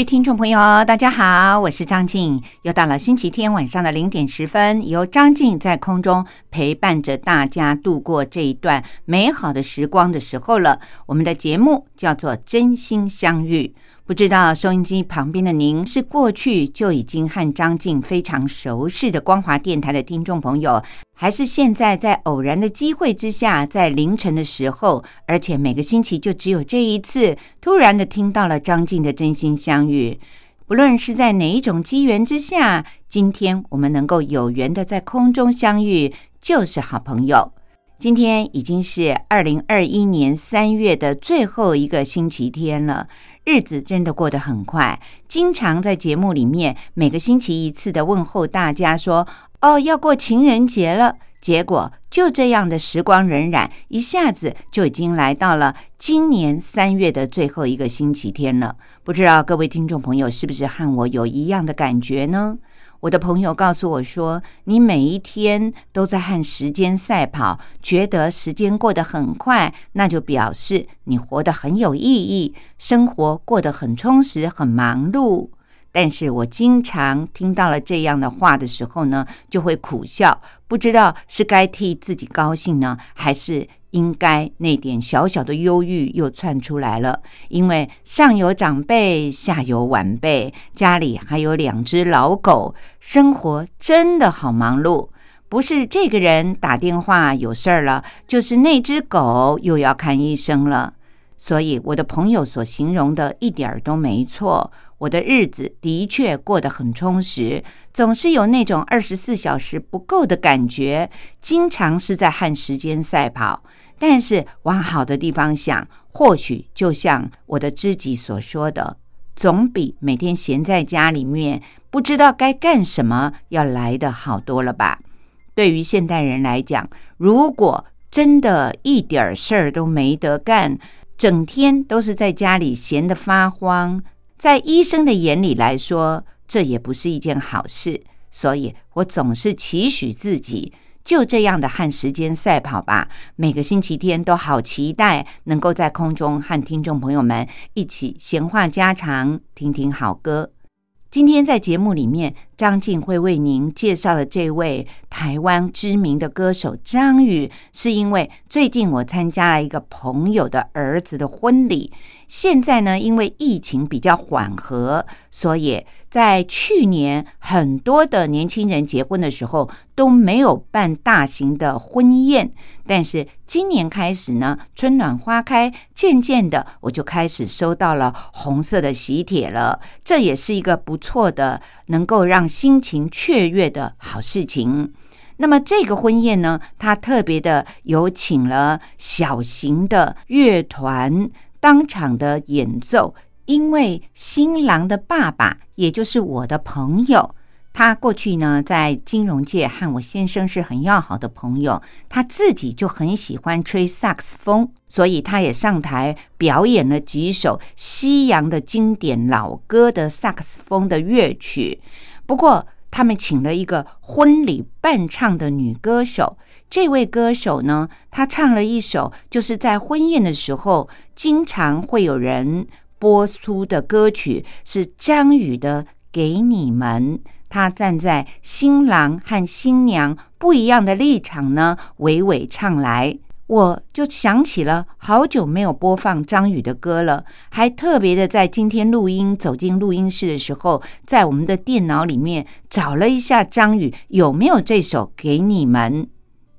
位听众朋友，大家好，我是张静。又到了星期天晚上的零点十分，由张静在空中陪伴着大家度过这一段美好的时光的时候了。我们的节目叫做《真心相遇》。不知道收音机旁边的您是过去就已经和张静非常熟识的光华电台的听众朋友，还是现在在偶然的机会之下，在凌晨的时候，而且每个星期就只有这一次，突然的听到了张静的真心相遇。不论是在哪一种机缘之下，今天我们能够有缘的在空中相遇，就是好朋友。今天已经是二零二一年三月的最后一个星期天了。日子真的过得很快，经常在节目里面每个星期一次的问候大家说：“哦，要过情人节了。”结果就这样的时光荏苒，一下子就已经来到了今年三月的最后一个星期天了。不知道各位听众朋友是不是和我有一样的感觉呢？我的朋友告诉我说：“你每一天都在和时间赛跑，觉得时间过得很快，那就表示你活得很有意义，生活过得很充实、很忙碌。”但是我经常听到了这样的话的时候呢，就会苦笑，不知道是该替自己高兴呢，还是。应该那点小小的忧郁又窜出来了，因为上有长辈，下有晚辈，家里还有两只老狗，生活真的好忙碌。不是这个人打电话有事儿了，就是那只狗又要看医生了。所以我的朋友所形容的一点儿都没错，我的日子的确过得很充实，总是有那种二十四小时不够的感觉，经常是在和时间赛跑。但是往好的地方想，或许就像我的知己所说的，总比每天闲在家里面不知道该干什么要来的好多了吧？对于现代人来讲，如果真的一点事儿都没得干，整天都是在家里闲得发慌，在医生的眼里来说，这也不是一件好事。所以我总是期许自己。就这样的和时间赛跑吧，每个星期天都好期待能够在空中和听众朋友们一起闲话家常，听听好歌。今天在节目里面，张静会为您介绍的这位台湾知名的歌手张宇，是因为最近我参加了一个朋友的儿子的婚礼。现在呢，因为疫情比较缓和，所以在去年很多的年轻人结婚的时候都没有办大型的婚宴。但是今年开始呢，春暖花开，渐渐的我就开始收到了红色的喜帖了。这也是一个不错的，能够让心情雀跃的好事情。那么这个婚宴呢，他特别的有请了小型的乐团。当场的演奏，因为新郎的爸爸，也就是我的朋友，他过去呢在金融界和我先生是很要好的朋友，他自己就很喜欢吹萨克斯风，所以他也上台表演了几首西洋的经典老歌的萨克斯风的乐曲。不过，他们请了一个婚礼伴唱的女歌手。这位歌手呢，他唱了一首，就是在婚宴的时候经常会有人播出的歌曲，是张宇的《给你们》。他站在新郎和新娘不一样的立场呢，娓娓唱来。我就想起了好久没有播放张宇的歌了，还特别的在今天录音走进录音室的时候，在我们的电脑里面找了一下张宇有没有这首《给你们》。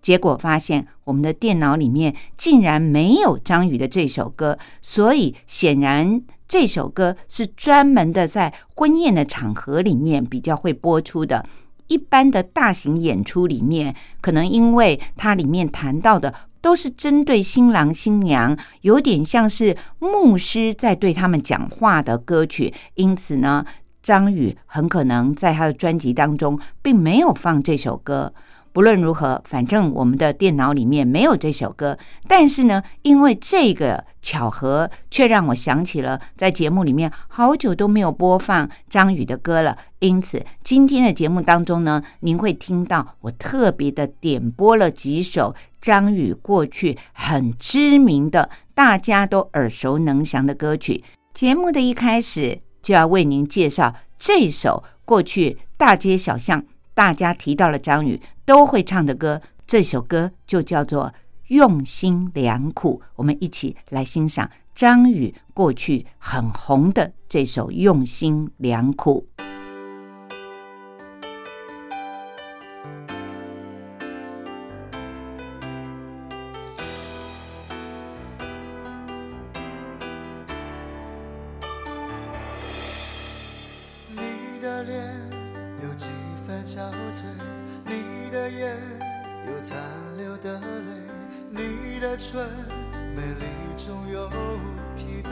结果发现，我们的电脑里面竟然没有张宇的这首歌，所以显然这首歌是专门的在婚宴的场合里面比较会播出的。一般的大型演出里面，可能因为它里面谈到的都是针对新郎新娘，有点像是牧师在对他们讲话的歌曲，因此呢，张宇很可能在他的专辑当中并没有放这首歌。不论如何，反正我们的电脑里面没有这首歌。但是呢，因为这个巧合，却让我想起了在节目里面好久都没有播放张宇的歌了。因此，今天的节目当中呢，您会听到我特别的点播了几首张宇过去很知名的、大家都耳熟能详的歌曲。节目的一开始就要为您介绍这首过去大街小巷大家提到了张宇。都会唱的歌，这首歌就叫做《用心良苦》。我们一起来欣赏张宇过去很红的这首《用心良苦》。的泪，你的唇美丽中有疲惫。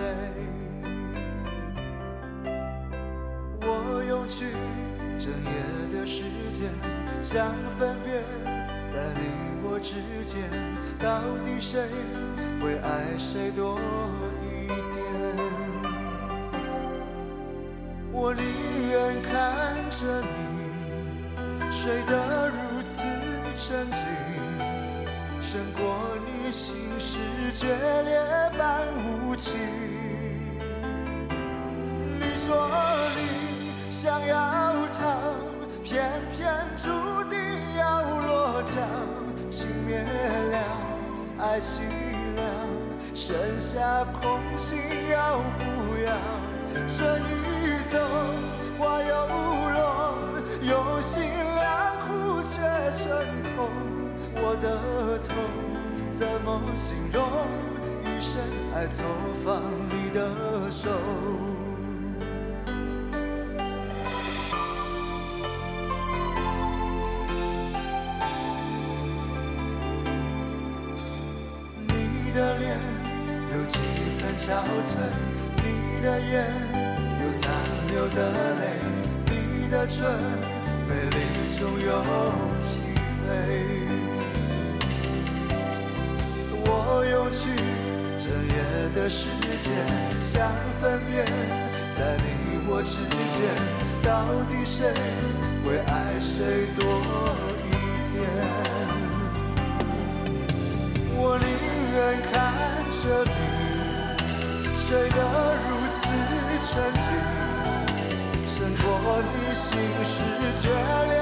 我用去整夜的时间，想分辨在你我之间，到底谁会爱谁多一点。我宁愿看着你睡得如此沉静，胜过你心事决裂般无情。你说你想要逃，偏偏注定要落脚，情灭了，爱熄了，剩下空心要不要？春已走，花又落，用心良苦却成空。我的痛怎么形容？一生爱错放你的手。你的脸有几分憔悴，你的眼有残留的泪，你的唇美丽中有疲惫。时间，想分辨在你我之间，到底谁会爱谁多一点。我宁愿看着你睡得如此沉静，胜过你心事决裂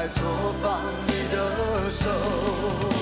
来做放你的手。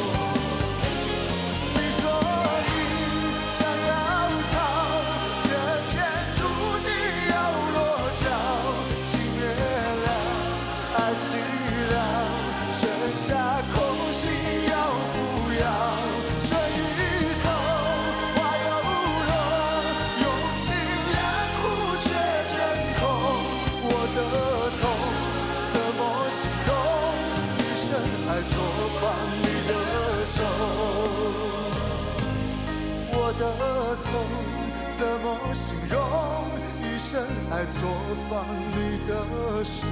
爱错放你的手？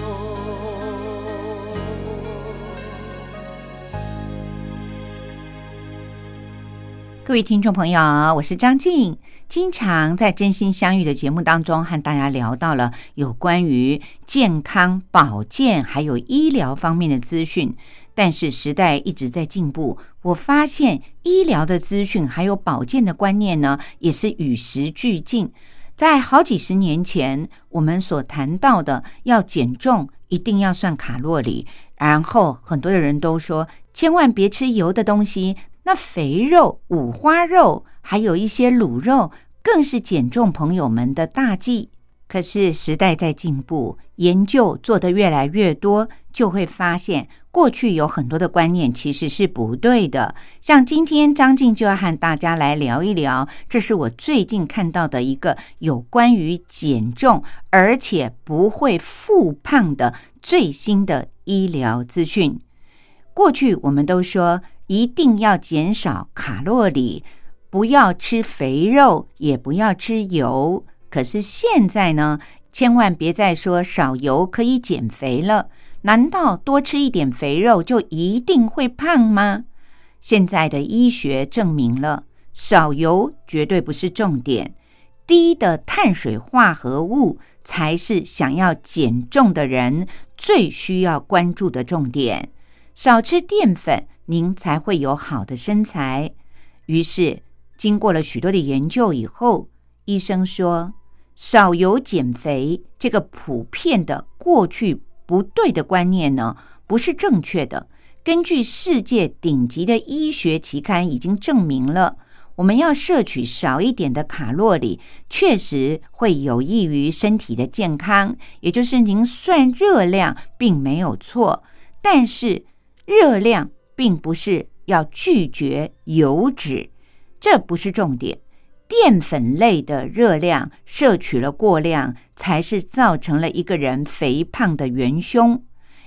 各位听众朋友，我是张静。经常在真心相遇的节目当中，和大家聊到了有关于健康、保健还有医疗方面的资讯。但是时代一直在进步，我发现医疗的资讯还有保健的观念呢，也是与时俱进。在好几十年前，我们所谈到的要减重，一定要算卡路里，然后很多的人都说，千万别吃油的东西。那肥肉、五花肉，还有一些卤肉，更是减重朋友们的大忌。可是时代在进步，研究做得越来越多，就会发现过去有很多的观念其实是不对的。像今天张静就要和大家来聊一聊，这是我最近看到的一个有关于减重而且不会复胖的最新的医疗资讯。过去我们都说。一定要减少卡路里，不要吃肥肉，也不要吃油。可是现在呢，千万别再说少油可以减肥了。难道多吃一点肥肉就一定会胖吗？现在的医学证明了，少油绝对不是重点，低的碳水化合物才是想要减重的人最需要关注的重点。少吃淀粉。您才会有好的身材。于是，经过了许多的研究以后，医生说，少油减肥这个普遍的过去不对的观念呢，不是正确的。根据世界顶级的医学期刊已经证明了，我们要摄取少一点的卡路里，确实会有益于身体的健康。也就是您算热量并没有错，但是热量。并不是要拒绝油脂，这不是重点。淀粉类的热量摄取了过量，才是造成了一个人肥胖的元凶。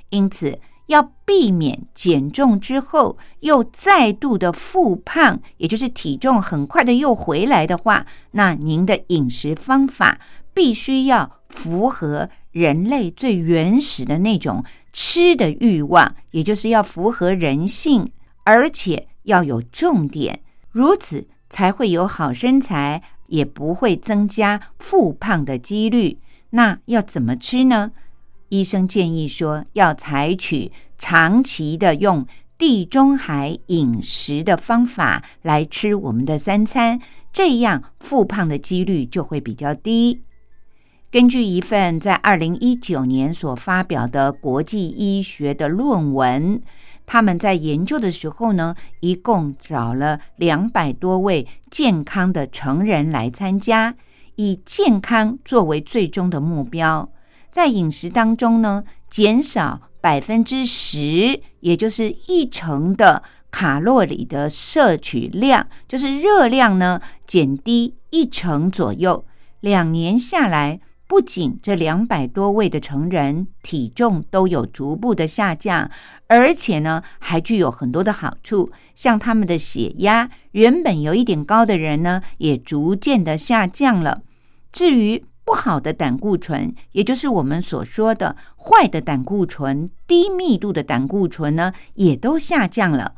因此，要避免减重之后又再度的复胖，也就是体重很快的又回来的话，那您的饮食方法必须要符合人类最原始的那种。吃的欲望，也就是要符合人性，而且要有重点，如此才会有好身材，也不会增加复胖的几率。那要怎么吃呢？医生建议说，要采取长期的用地中海饮食的方法来吃我们的三餐，这样复胖的几率就会比较低。根据一份在二零一九年所发表的国际医学的论文，他们在研究的时候呢，一共找了两百多位健康的成人来参加，以健康作为最终的目标。在饮食当中呢，减少百分之十，也就是一成的卡路里的摄取量，就是热量呢减低一成左右。两年下来。不仅这两百多位的成人体重都有逐步的下降，而且呢，还具有很多的好处，像他们的血压原本有一点高的人呢，也逐渐的下降了。至于不好的胆固醇，也就是我们所说的坏的胆固醇、低密度的胆固醇呢，也都下降了。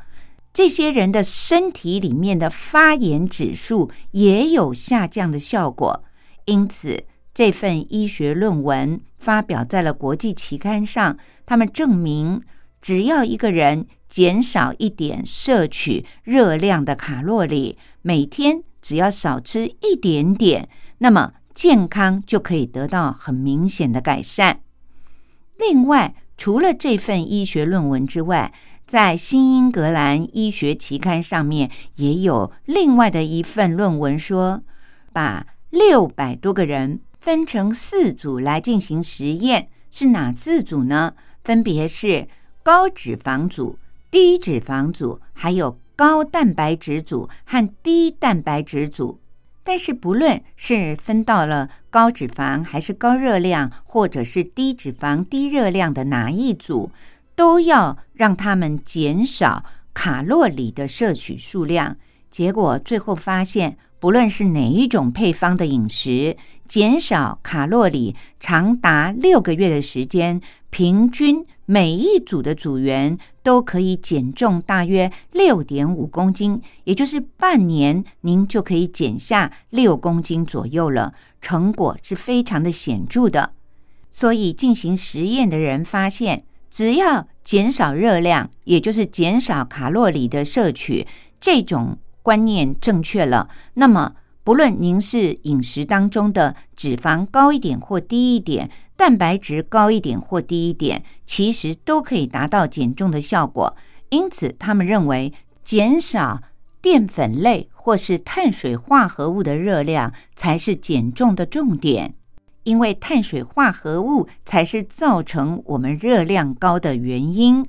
这些人的身体里面的发炎指数也有下降的效果，因此。这份医学论文发表在了国际期刊上，他们证明，只要一个人减少一点摄取热量的卡路里，每天只要少吃一点点，那么健康就可以得到很明显的改善。另外，除了这份医学论文之外，在新英格兰医学期刊上面也有另外的一份论文说，把六百多个人。分成四组来进行实验，是哪四组呢？分别是高脂肪组、低脂肪组，还有高蛋白质组和低蛋白质组。但是不论是分到了高脂肪还是高热量，或者是低脂肪低热量的哪一组，都要让他们减少卡路里的摄取数量。结果最后发现。不论是哪一种配方的饮食，减少卡路里长达六个月的时间，平均每一组的组员都可以减重大约六点五公斤，也就是半年您就可以减下六公斤左右了，成果是非常的显著的。所以进行实验的人发现，只要减少热量，也就是减少卡路里的摄取，这种观念正确了，那么不论您是饮食当中的脂肪高一点或低一点，蛋白质高一点或低一点，其实都可以达到减重的效果。因此，他们认为减少淀粉类或是碳水化合物的热量才是减重的重点。因为碳水化合物才是造成我们热量高的原因。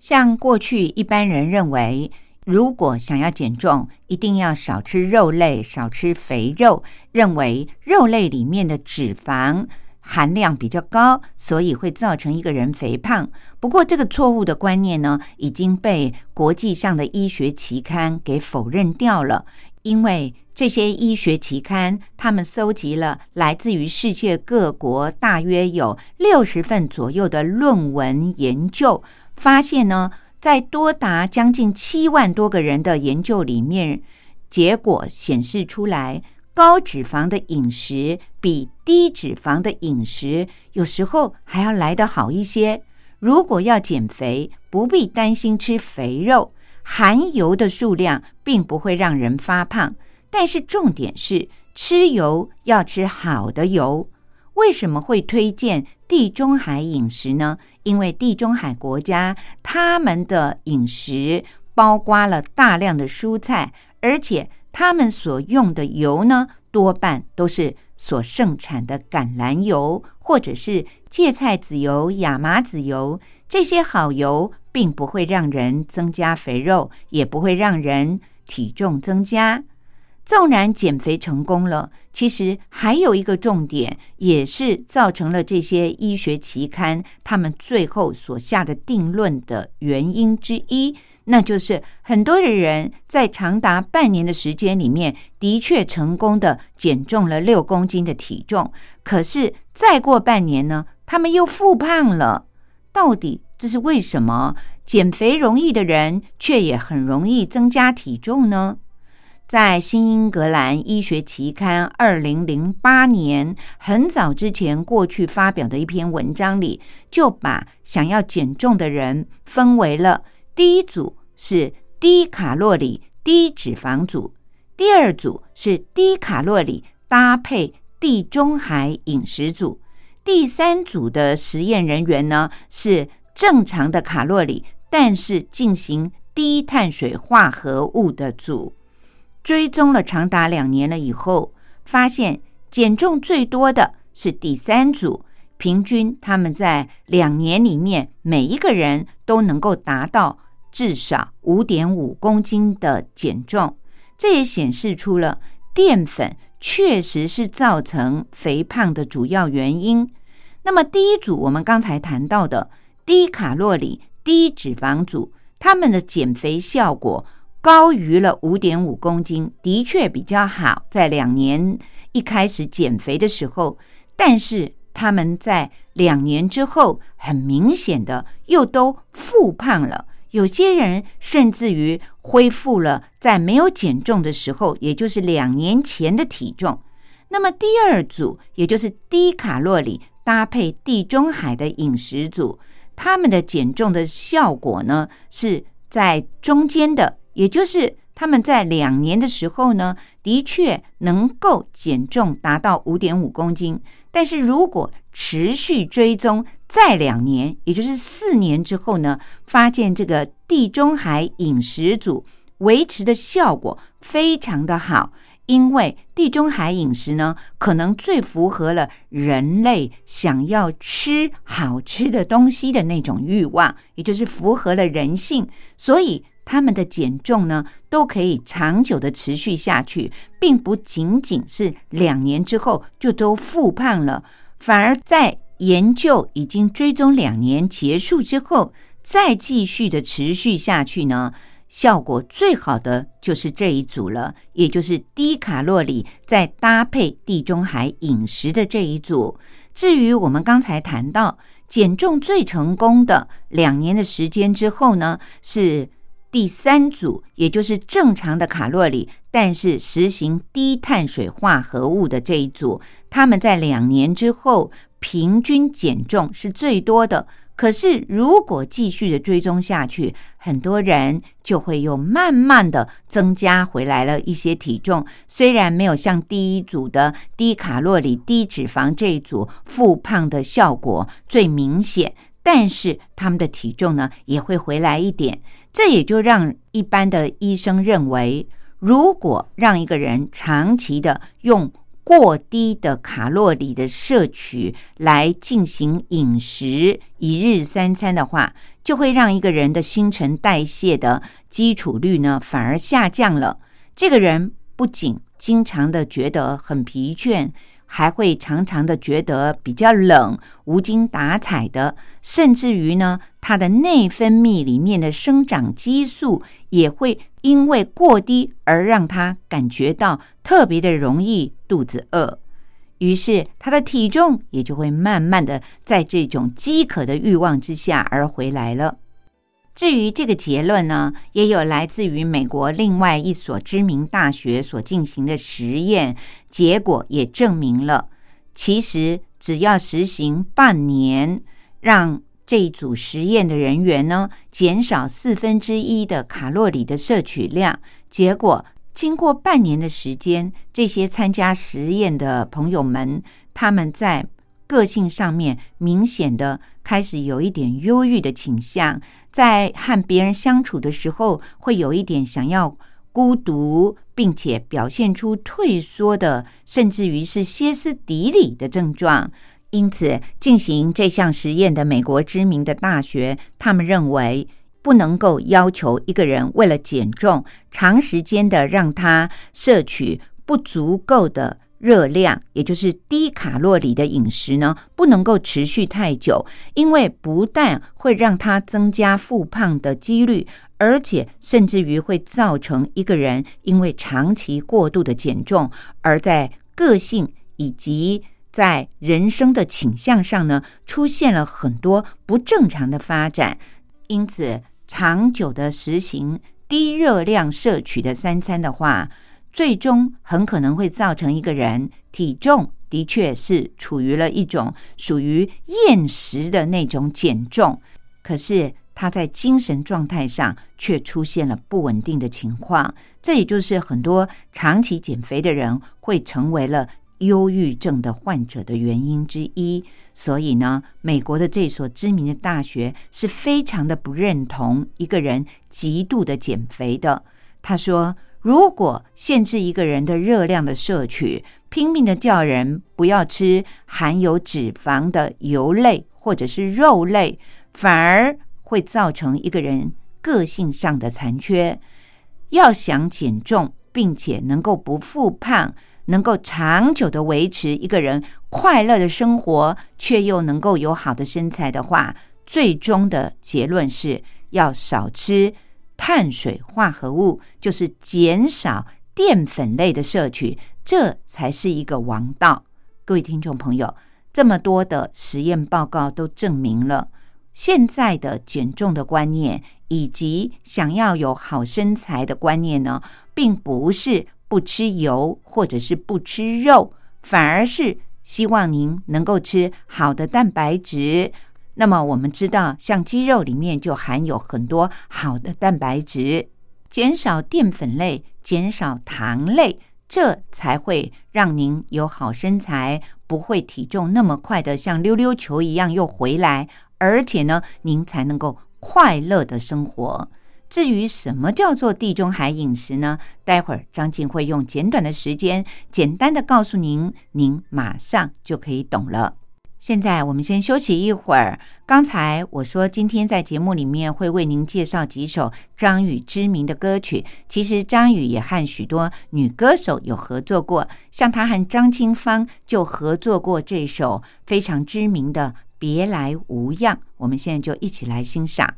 像过去一般人认为，如果想要减重，一定要少吃肉类、少吃肥肉，认为肉类里面的脂肪含量比较高，所以会造成一个人肥胖。不过，这个错误的观念呢，已经被国际上的医学期刊给否认掉了，因为。这些医学期刊，他们搜集了来自于世界各国大约有六十份左右的论文研究，发现呢，在多达将近七万多个人的研究里面，结果显示出来，高脂肪的饮食比低脂肪的饮食有时候还要来得好一些。如果要减肥，不必担心吃肥肉，含油的数量并不会让人发胖。但是重点是吃油要吃好的油。为什么会推荐地中海饮食呢？因为地中海国家他们的饮食包括了大量的蔬菜，而且他们所用的油呢，多半都是所盛产的橄榄油或者是芥菜籽油、亚麻籽油。这些好油并不会让人增加肥肉，也不会让人体重增加。纵然减肥成功了，其实还有一个重点，也是造成了这些医学期刊他们最后所下的定论的原因之一，那就是很多的人在长达半年的时间里面，的确成功的减重了六公斤的体重，可是再过半年呢，他们又复胖了。到底这是为什么？减肥容易的人，却也很容易增加体重呢？在《新英格兰医学期刊》二零零八年很早之前过去发表的一篇文章里，就把想要减重的人分为了第一组是低卡路里低脂肪组，第二组是低卡路里搭配地中海饮食组，第三组的实验人员呢是正常的卡路里，但是进行低碳水化合物的组。追踪了长达两年了以后，发现减重最多的是第三组，平均他们在两年里面每一个人都能够达到至少五点五公斤的减重。这也显示出了淀粉确实是造成肥胖的主要原因。那么第一组我们刚才谈到的低卡路里低脂肪组，他们的减肥效果。高于了五点五公斤，的确比较好。在两年一开始减肥的时候，但是他们在两年之后，很明显的又都复胖了。有些人甚至于恢复了在没有减重的时候，也就是两年前的体重。那么第二组，也就是低卡路里搭配地中海的饮食组，他们的减重的效果呢，是在中间的。也就是他们在两年的时候呢，的确能够减重达到五点五公斤。但是如果持续追踪再两年，也就是四年之后呢，发现这个地中海饮食组维持的效果非常的好，因为地中海饮食呢，可能最符合了人类想要吃好吃的东西的那种欲望，也就是符合了人性，所以。他们的减重呢，都可以长久的持续下去，并不仅仅是两年之后就都复胖了，反而在研究已经追踪两年结束之后，再继续的持续下去呢，效果最好的就是这一组了，也就是低卡路里再搭配地中海饮食的这一组。至于我们刚才谈到减重最成功的两年的时间之后呢，是第三组，也就是正常的卡路里，但是实行低碳水化合物的这一组，他们在两年之后平均减重是最多的。可是，如果继续的追踪下去，很多人就会又慢慢的增加回来了一些体重。虽然没有像第一组的低卡路里、低脂肪这一组复胖的效果最明显，但是他们的体重呢也会回来一点。这也就让一般的医生认为，如果让一个人长期的用。过低的卡路里的摄取来进行饮食一日三餐的话，就会让一个人的新陈代谢的基础率呢反而下降了。这个人不仅经常的觉得很疲倦。还会常常的觉得比较冷、无精打采的，甚至于呢，他的内分泌里面的生长激素也会因为过低而让他感觉到特别的容易肚子饿，于是他的体重也就会慢慢的在这种饥渴的欲望之下而回来了。至于这个结论呢，也有来自于美国另外一所知名大学所进行的实验，结果也证明了，其实只要实行半年，让这一组实验的人员呢减少四分之一的卡路里的摄取量，结果经过半年的时间，这些参加实验的朋友们，他们在个性上面明显的开始有一点忧郁的倾向。在和别人相处的时候，会有一点想要孤独，并且表现出退缩的，甚至于是歇斯底里的症状。因此，进行这项实验的美国知名的大学，他们认为不能够要求一个人为了减重，长时间的让他摄取不足够的。热量，也就是低卡路里的饮食呢，不能够持续太久，因为不但会让它增加复胖的几率，而且甚至于会造成一个人因为长期过度的减重，而在个性以及在人生的倾向上呢，出现了很多不正常的发展。因此，长久的实行低热量摄取的三餐的话，最终很可能会造成一个人体重的确是处于了一种属于厌食的那种减重，可是他在精神状态上却出现了不稳定的情况，这也就是很多长期减肥的人会成为了忧郁症的患者的原因之一。所以呢，美国的这所知名的大学是非常的不认同一个人极度的减肥的。他说。如果限制一个人的热量的摄取，拼命的叫人不要吃含有脂肪的油类或者是肉类，反而会造成一个人个性上的残缺。要想减重，并且能够不复胖，能够长久的维持一个人快乐的生活，却又能够有好的身材的话，最终的结论是要少吃。碳水化合物就是减少淀粉类的摄取，这才是一个王道。各位听众朋友，这么多的实验报告都证明了，现在的减重的观念以及想要有好身材的观念呢，并不是不吃油或者是不吃肉，反而是希望您能够吃好的蛋白质。那么我们知道，像鸡肉里面就含有很多好的蛋白质，减少淀粉类，减少糖类，这才会让您有好身材，不会体重那么快的像溜溜球一样又回来，而且呢，您才能够快乐的生活。至于什么叫做地中海饮食呢？待会儿张静会用简短的时间，简单的告诉您，您马上就可以懂了。现在我们先休息一会儿。刚才我说今天在节目里面会为您介绍几首张宇知名的歌曲。其实张宇也和许多女歌手有合作过，像他和张清芳就合作过这首非常知名的《别来无恙》。我们现在就一起来欣赏。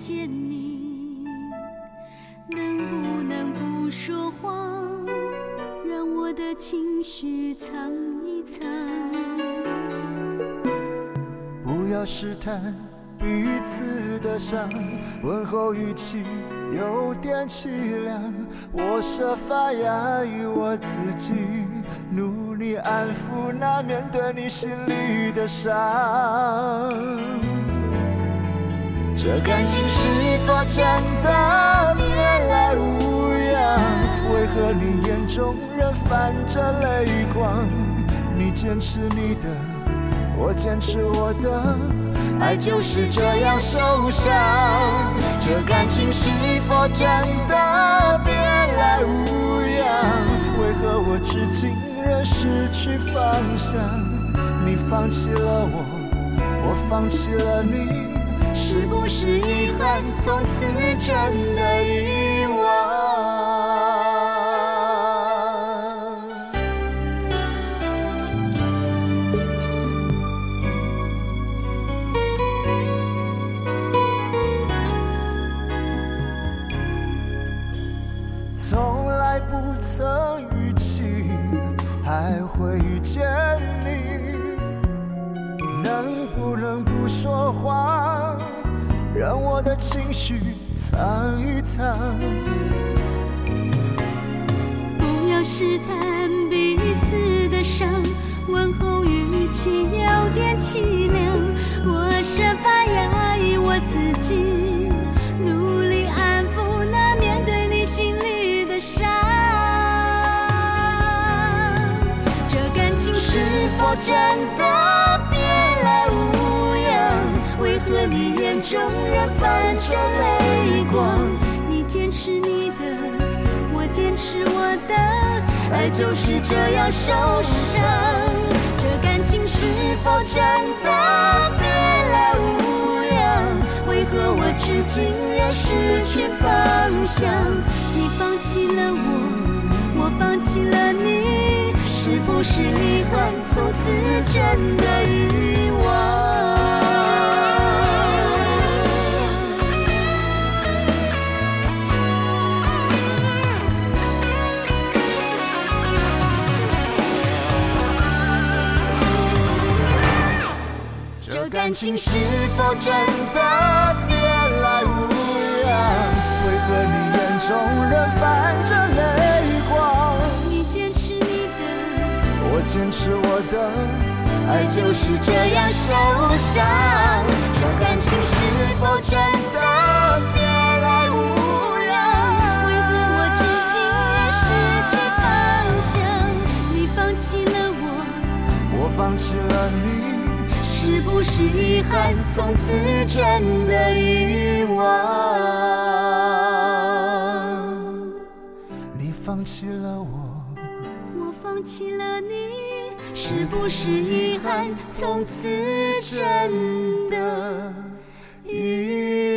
见你，能不能不说谎，让我的情绪藏一藏？不要试探彼此的伤，问候语气有点凄凉。我设法压抑我自己，努力安抚那面对你心里的伤。这感情是否真的别来无恙？为何你眼中仍泛着泪光？你坚持你的。我坚持我的，爱就是这样受伤。这感情是否真的别来无恙？为何我至今仍失去方向？你放弃了我，我放弃了你，是不是遗憾？从此真的不要试探彼此的伤，问候语气有点凄凉。我设法压抑我自己，努力安抚那面对你心里的伤。这感情是否真的别来无恙？为何你眼中仍泛着泪光？你坚持你的。是我的，爱就是这样受伤。这感情是否真的别来无恙？为何我至今仍失去方向？你放弃了我，我放弃了你，是不是遗憾？从此真的遗忘？感情是否真的别来无恙？为何你眼中仍泛着泪光？你坚持你的。我坚持我的，爱就是这样受伤。这感情是否真不是遗憾？从此真的遗忘？你放弃了我，我放弃了你，是不是遗憾？从此真的遗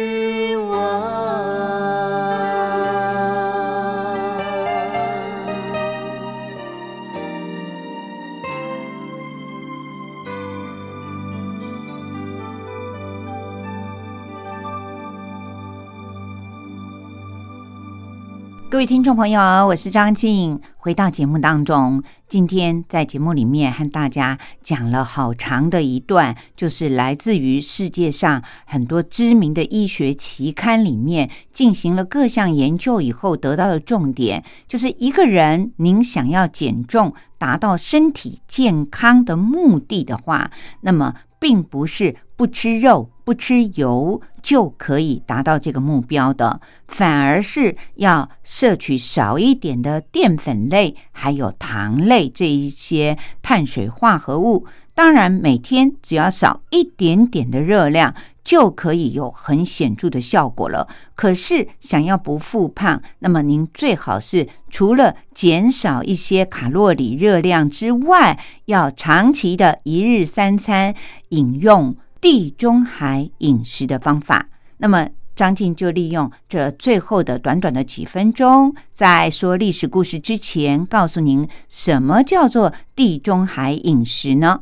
位听众朋友，我是张静。回到节目当中，今天在节目里面和大家讲了好长的一段，就是来自于世界上很多知名的医学期刊里面进行了各项研究以后得到的重点，就是一个人您想要减重，达到身体健康的目的的话，那么并不是不吃肉、不吃油就可以达到这个目标的，反而是要摄取少一点的淀粉类，还有糖类这一些碳水化合物。当然，每天只要少一点点的热量，就可以有很显著的效果了。可是，想要不复胖，那么您最好是除了减少一些卡路里热量之外，要长期的一日三餐饮用地中海饮食的方法。那么，张静就利用这最后的短短的几分钟，在说历史故事之前，告诉您什么叫做地中海饮食呢？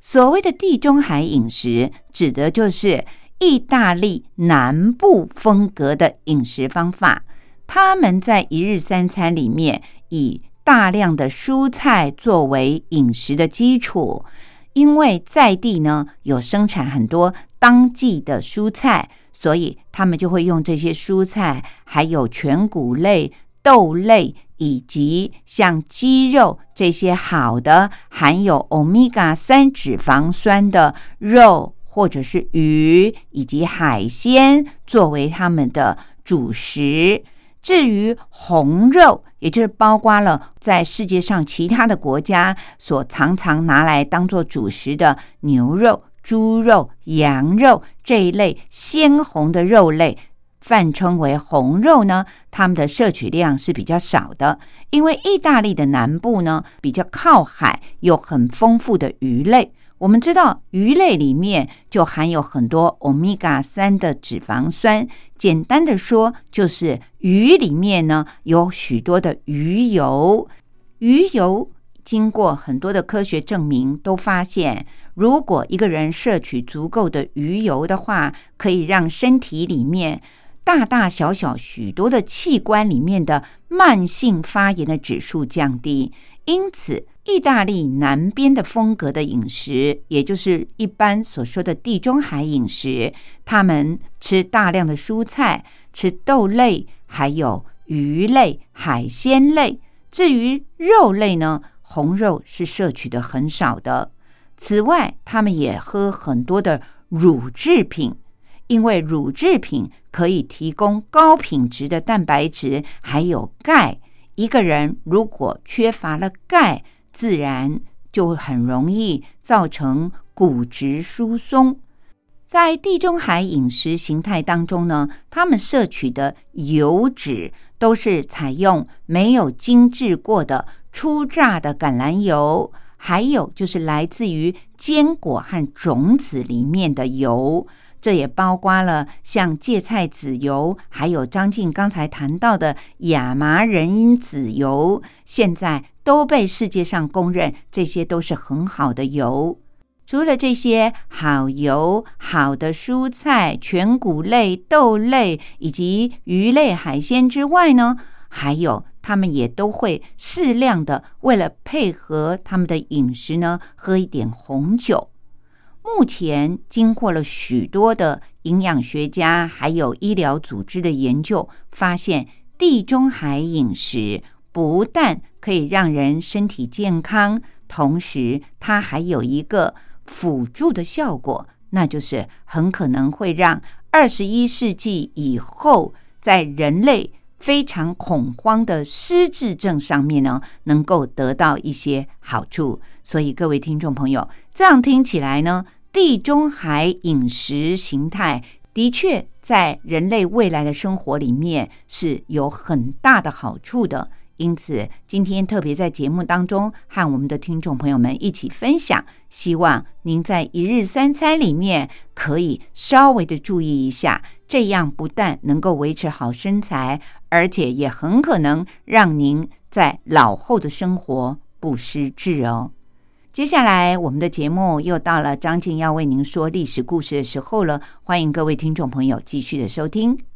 所谓的地中海饮食，指的就是意大利南部风格的饮食方法。他们在一日三餐里面以大量的蔬菜作为饮食的基础，因为在地呢有生产很多当季的蔬菜，所以他们就会用这些蔬菜，还有全谷类、豆类。以及像鸡肉这些好的含有欧米伽三脂肪酸的肉，或者是鱼以及海鲜作为他们的主食。至于红肉，也就是包括了在世界上其他的国家所常常拿来当做主食的牛肉、猪肉、羊肉这一类鲜红的肉类。泛称为红肉呢，它们的摄取量是比较少的，因为意大利的南部呢比较靠海，有很丰富的鱼类。我们知道鱼类里面就含有很多欧米伽三的脂肪酸，简单的说就是鱼里面呢有许多的鱼油。鱼油经过很多的科学证明，都发现如果一个人摄取足够的鱼油的话，可以让身体里面。大大小小许多的器官里面的慢性发炎的指数降低，因此意大利南边的风格的饮食，也就是一般所说的地中海饮食，他们吃大量的蔬菜，吃豆类，还有鱼类、海鲜类。至于肉类呢，红肉是摄取的很少的。此外，他们也喝很多的乳制品。因为乳制品可以提供高品质的蛋白质，还有钙。一个人如果缺乏了钙，自然就很容易造成骨质疏松。在地中海饮食形态当中呢，他们摄取的油脂都是采用没有精制过的初榨的橄榄油，还有就是来自于坚果和种子里面的油。这也包括了像芥菜籽油，还有张静刚才谈到的亚麻仁籽油，现在都被世界上公认，这些都是很好的油。除了这些好油、好的蔬菜、全谷类、豆类以及鱼类、海鲜之外呢，还有他们也都会适量的，为了配合他们的饮食呢，喝一点红酒。目前经过了许多的营养学家还有医疗组织的研究，发现地中海饮食不但可以让人身体健康，同时它还有一个辅助的效果，那就是很可能会让二十一世纪以后在人类非常恐慌的失智症上面呢，能够得到一些好处。所以各位听众朋友，这样听起来呢？地中海饮食形态的确在人类未来的生活里面是有很大的好处的，因此今天特别在节目当中和我们的听众朋友们一起分享，希望您在一日三餐里面可以稍微的注意一下，这样不但能够维持好身材，而且也很可能让您在老后的生活不失智哦。接下来，我们的节目又到了张静要为您说历史故事的时候了。欢迎各位听众朋友继续的收听。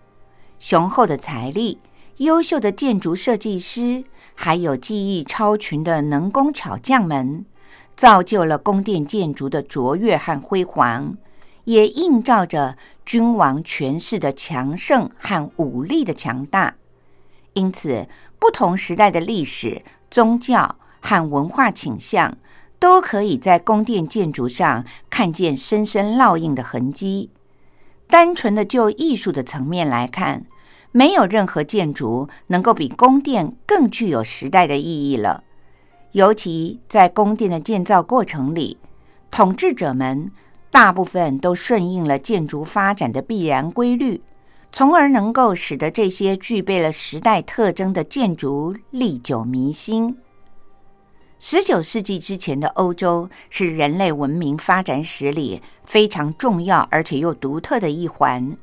雄厚的财力、优秀的建筑设计师，还有技艺超群的能工巧匠们，造就了宫殿建筑的卓越和辉煌，也映照着君王权势的强盛和武力的强大。因此，不同时代的历史、宗教和文化倾向，都可以在宫殿建筑上看见深深烙印的痕迹。单纯的就艺术的层面来看，没有任何建筑能够比宫殿更具有时代的意义了。尤其在宫殿的建造过程里，统治者们大部分都顺应了建筑发展的必然规律。从而能够使得这些具备了时代特征的建筑历久弥新。十九世纪之前的欧洲是人类文明发展史里非常重要而且又独特的一环。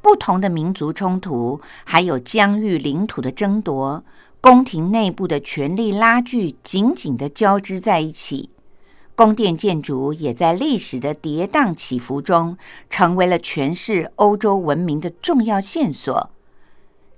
不同的民族冲突，还有疆域领土的争夺，宫廷内部的权力拉锯紧紧的交织在一起。宫殿建筑也在历史的跌宕起伏中，成为了诠释欧洲文明的重要线索。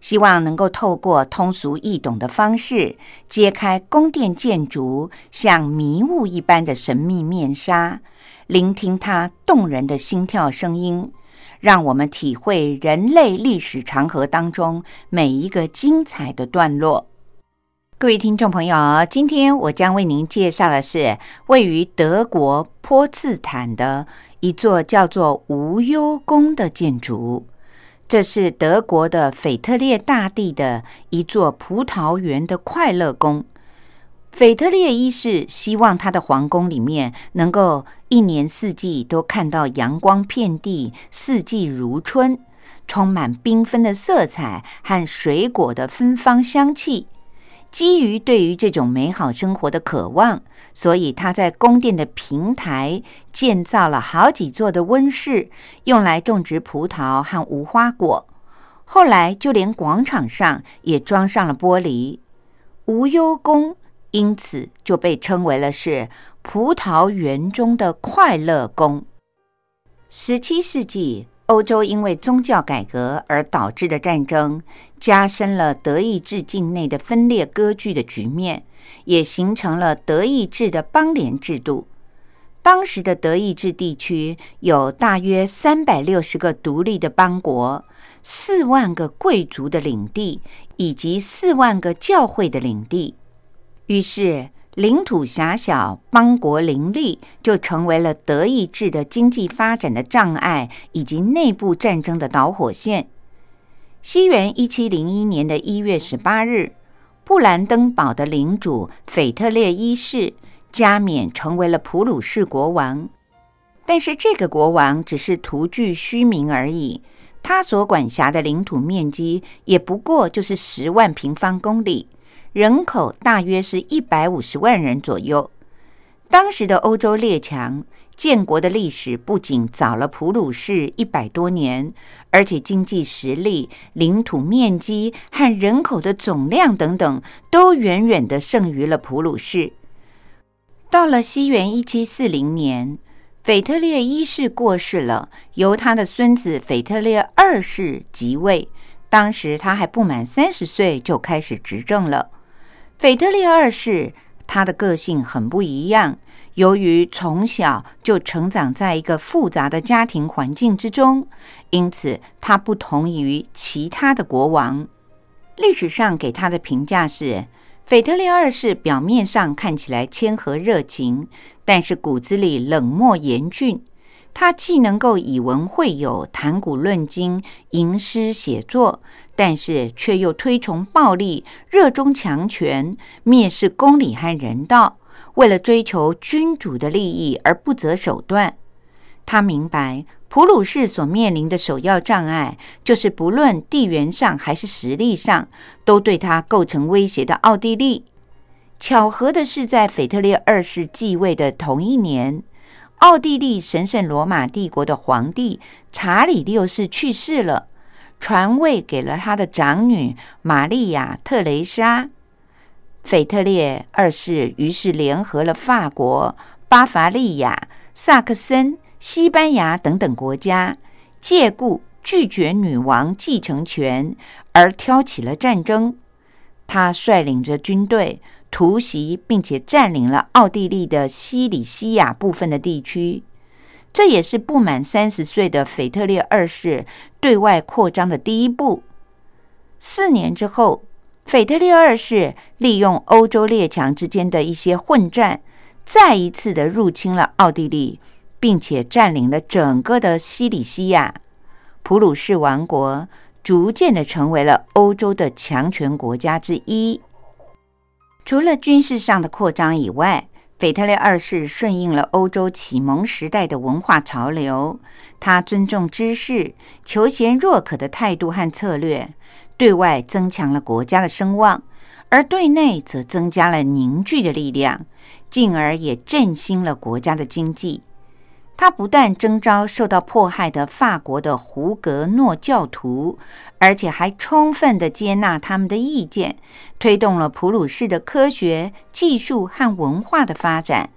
希望能够透过通俗易懂的方式，揭开宫殿建筑像迷雾一般的神秘面纱，聆听它动人的心跳声音，让我们体会人类历史长河当中每一个精彩的段落。各位听众朋友，今天我将为您介绍的是位于德国波茨坦的。一座叫做无忧宫的建筑，这是德国的腓特烈大帝的一座葡萄园的快乐宫。腓特烈一世希望他的皇宫里面能够一年四季都看到阳光遍地，四季如春，充满缤纷的色彩和水果的芬芳香气。基于对于这种美好生活的渴望，所以他在宫殿的平台建造了好几座的温室，用来种植葡萄和无花果。后来就连广场上也装上了玻璃。无忧宫因此就被称为了是葡萄园中的快乐宫。十七世纪。欧洲因为宗教改革而导致的战争，加深了德意志境内的分裂割据的局面，也形成了德意志的邦联制度。当时的德意志地区有大约三百六十个独立的邦国，四万个贵族的领地，以及四万个教会的领地。于是，领土狭小、邦国林立，就成为了德意志的经济发展的障碍，以及内部战争的导火线。西元一七零一年的一月十八日，布兰登堡的领主腓特烈一世加冕成为了普鲁士国王。但是这个国王只是徒具虚名而已，他所管辖的领土面积也不过就是十万平方公里，人口大约是一百五十万人左右。当时的欧洲列强。建国的历史不仅早了普鲁士一百多年，而且经济实力、领土面积和人口的总量等等，都远远的胜于了普鲁士。到了西元一七四零年，腓特烈一世过世了，由他的孙子腓特烈二世即位。当时他还不满三十岁就开始执政了。腓特烈二世他的个性很不一样。由于从小就成长在一个复杂的家庭环境之中，因此他不同于其他的国王。历史上给他的评价是：腓特烈二世表面上看起来谦和热情，但是骨子里冷漠严峻。他既能够以文会友、谈古论今、吟诗写作，但是却又推崇暴力、热衷强权、蔑视公理和人道。为了追求君主的利益而不择手段，他明白普鲁士所面临的首要障碍，就是不论地缘上还是实力上，都对他构成威胁的奥地利。巧合的是，在腓特烈二世继位的同一年，奥地利神圣罗马帝国的皇帝查理六世去世了，传位给了他的长女玛利亚·特蕾莎。腓特烈二世于是联合了法国、巴伐利亚、萨克森、西班牙等等国家，借故拒绝女王继承权而挑起了战争。他率领着军队突袭，并且占领了奥地利的西里西亚部分的地区。这也是不满三十岁的腓特烈二世对外扩张的第一步。四年之后。腓特烈二世利用欧洲列强之间的一些混战，再一次的入侵了奥地利，并且占领了整个的西里西亚。普鲁士王国逐渐的成为了欧洲的强权国家之一。除了军事上的扩张以外，腓特烈二世顺应了欧洲启蒙时代的文化潮流，他尊重知识、求贤若渴的态度和策略。对外增强了国家的声望，而对内则增加了凝聚的力量，进而也振兴了国家的经济。他不但征召受到迫害的法国的胡格诺教徒，而且还充分的接纳他们的意见，推动了普鲁士的科学技术和文化的发展。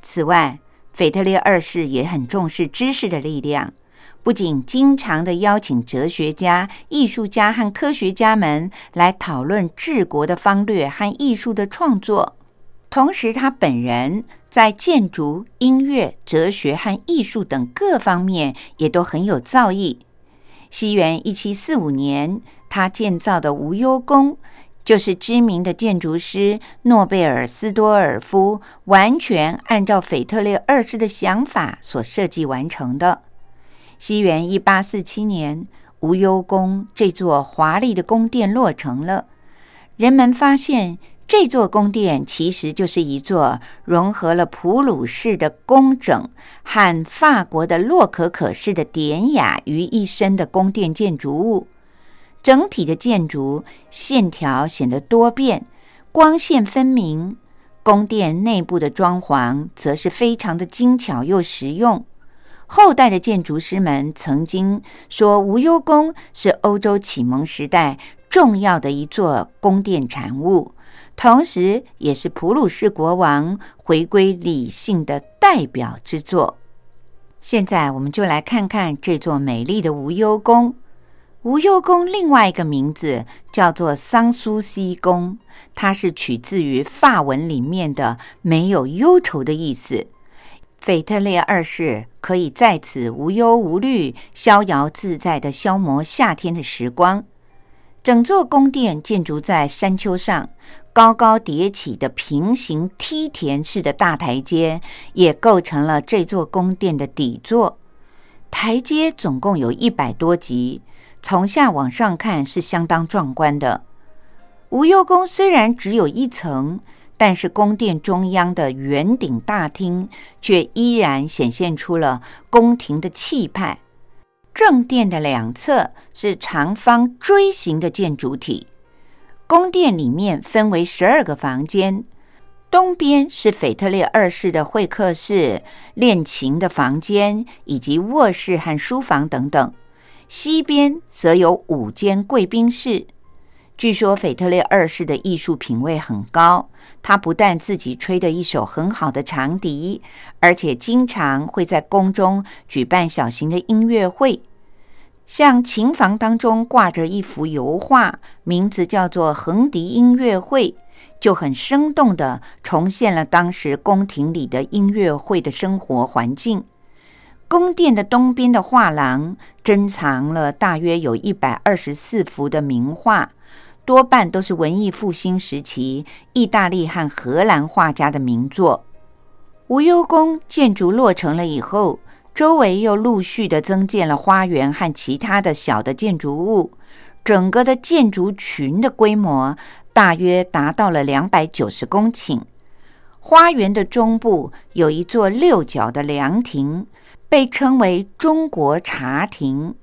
此外，腓特烈二世也很重视知识的力量。不仅经常的邀请哲学家、艺术家和科学家们来讨论治国的方略和艺术的创作，同时他本人在建筑、音乐、哲学和艺术等各方面也都很有造诣。西元一七四五年，他建造的无忧宫，就是知名的建筑师诺贝尔斯多尔夫完全按照腓特烈二世的想法所设计完成的。西元一八四七年，无忧宫这座华丽的宫殿落成了。人们发现，这座宫殿其实就是一座融合了普鲁士的工整和法国的洛可可式的典雅于一身的宫殿建筑物。整体的建筑线条显得多变，光线分明。宫殿内部的装潢则是非常的精巧又实用。后代的建筑师们曾经说，无忧宫是欧洲启蒙时代重要的一座宫殿产物，同时也是普鲁士国王回归理性的代表之作。现在，我们就来看看这座美丽的无忧宫。无忧宫另外一个名字叫做桑苏西宫，它是取自于法文里面的“没有忧愁”的意思。腓特烈二世可以在此无忧无虑、逍遥自在地消磨夏天的时光。整座宫殿建筑在山丘上，高高叠起的平行梯田式的大台阶也构成了这座宫殿的底座。台阶总共有一百多级。从下往上看是相当壮观的。无忧宫虽然只有一层，但是宫殿中央的圆顶大厅却依然显现出了宫廷的气派。正殿的两侧是长方锥形的建筑体。宫殿里面分为十二个房间，东边是腓特烈二世的会客室、练琴的房间以及卧室和书房等等。西边则有五间贵宾室。据说腓特烈二世的艺术品味很高，他不但自己吹得一手很好的长笛，而且经常会在宫中举办小型的音乐会。像琴房当中挂着一幅油画，名字叫做《横笛音乐会》，就很生动地重现了当时宫廷里的音乐会的生活环境。宫殿的东边的画廊珍藏了大约有一百二十四幅的名画，多半都是文艺复兴时期意大利和荷兰画家的名作。无忧宫建筑落成了以后，周围又陆续的增建了花园和其他的小的建筑物，整个的建筑群的规模大约达到了两百九十公顷。花园的中部有一座六角的凉亭。被称为中国茶亭，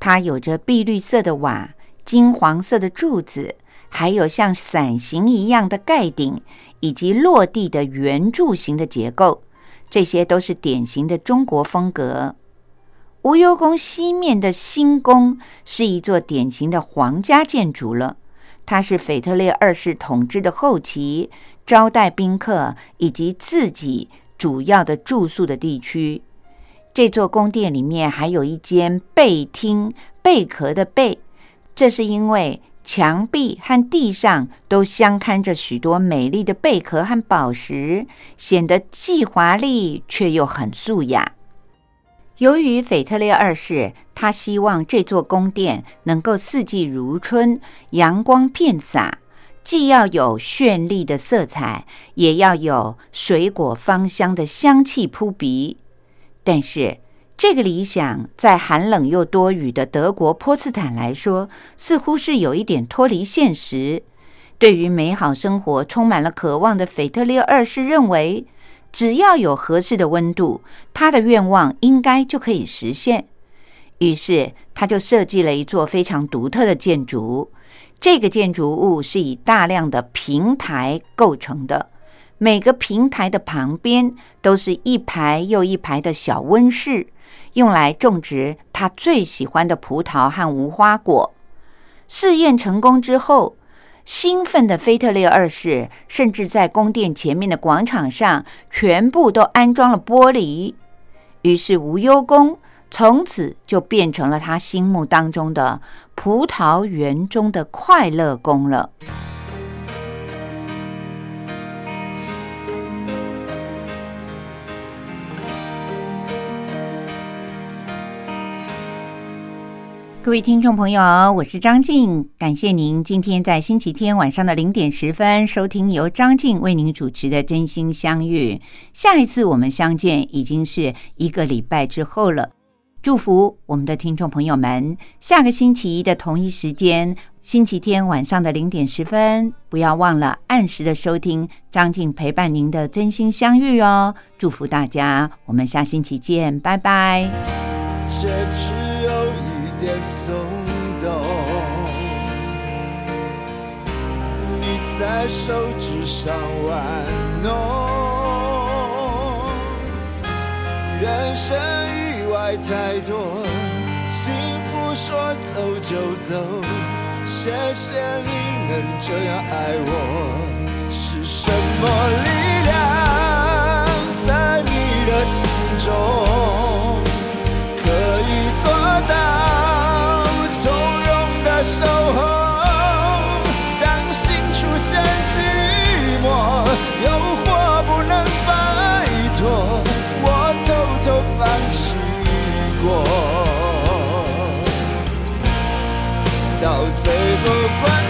它有着碧绿色的瓦、金黄色的柱子，还有像伞形一样的盖顶，以及落地的圆柱形的结构，这些都是典型的中国风格。无忧宫西面的新宫是一座典型的皇家建筑了，它是腓特烈二世统治的后期招待宾客以及自己主要的住宿的地区。这座宫殿里面还有一间贝厅，贝壳的贝，这是因为墙壁和地上都镶嵌着许多美丽的贝壳和宝石，显得既华丽却又很素雅。由于腓特烈二世他希望这座宫殿能够四季如春，阳光遍洒，既要有绚丽的色彩，也要有水果芳香的香气扑鼻。但是，这个理想在寒冷又多雨的德国波茨坦来说，似乎是有一点脱离现实。对于美好生活充满了渴望的腓特烈二世认为，只要有合适的温度，他的愿望应该就可以实现。于是，他就设计了一座非常独特的建筑。这个建筑物是以大量的平台构成的。每个平台的旁边都是一排又一排的小温室，用来种植他最喜欢的葡萄和无花果。试验成功之后，兴奋的菲特烈二世甚至在宫殿前面的广场上全部都安装了玻璃。于是无忧宫从此就变成了他心目当中的葡萄园中的快乐宫了。各位听众朋友，我是张静，感谢您今天在星期天晚上的零点十分收听由张静为您主持的《真心相遇》。下一次我们相见已经是一个礼拜之后了。祝福我们的听众朋友们，下个星期一的同一时间，星期天晚上的零点十分，不要忘了按时的收听张静陪伴您的《真心相遇》哦。祝福大家，我们下星期见，拜拜。在手指上玩弄。人生意外太多幸福说走就走谢谢你能这样爱我是什么力量在你的心中？到最后。